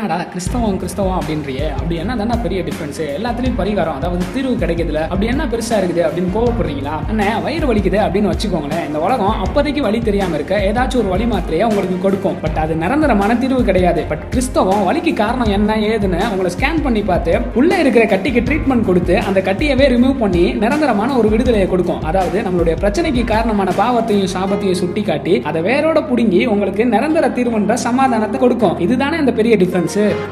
என்னடா கிறிஸ்தவம் கிறிஸ்தவம் அப்படின்றியே. அப்படி என்ன தானே பெரிய டிஃபரன்ஸ் எல்லாத்துலயும் பரிகாரம் அதாவது தீர்வு கிடைக்குதுல. அப்படி என்ன பெருசா இருக்குது அப்படின்னு கோவப்படுறீங்களா? அண்ணன் வயிறு வலிக்குது அப்படின்னு வச்சுக்கோங்களேன். இந்த உலகம் அப்போதைக்கு வழி தெரியாம இருக்க ஏதாச்சும் ஒரு வழி மாத்திரையை உங்களுக்கு கொடுக்கும். பட் அது நிரந்தரமான தீர்வு கிடையாது. பட் கிறிஸ்தவம் வலிக்கு காரணம் என்ன ஏதுன்னு உங்களை ஸ்கேன் பண்ணி பார்த்து உள்ள இருக்கிற கட்டிக்கு ட்ரீட்மெண்ட் கொடுத்து அந்த கட்டியவே ரிமூவ் பண்ணி நிரந்தரமான ஒரு விடுதலையை கொடுக்கும். அதாவது நம்மளுடைய பிரச்சனைக்கு காரணமான பாவத்தையும் சாபத்தையும் சுட்டி காட்டி அதை வேரோட புடுங்கி உங்களுக்கு நிரந்தர தீர்வுன்ற சமாதானத்தை கொடுக்கும். இதுதானே இந்த பெரிய டிஃபரன்ஸ் That's it.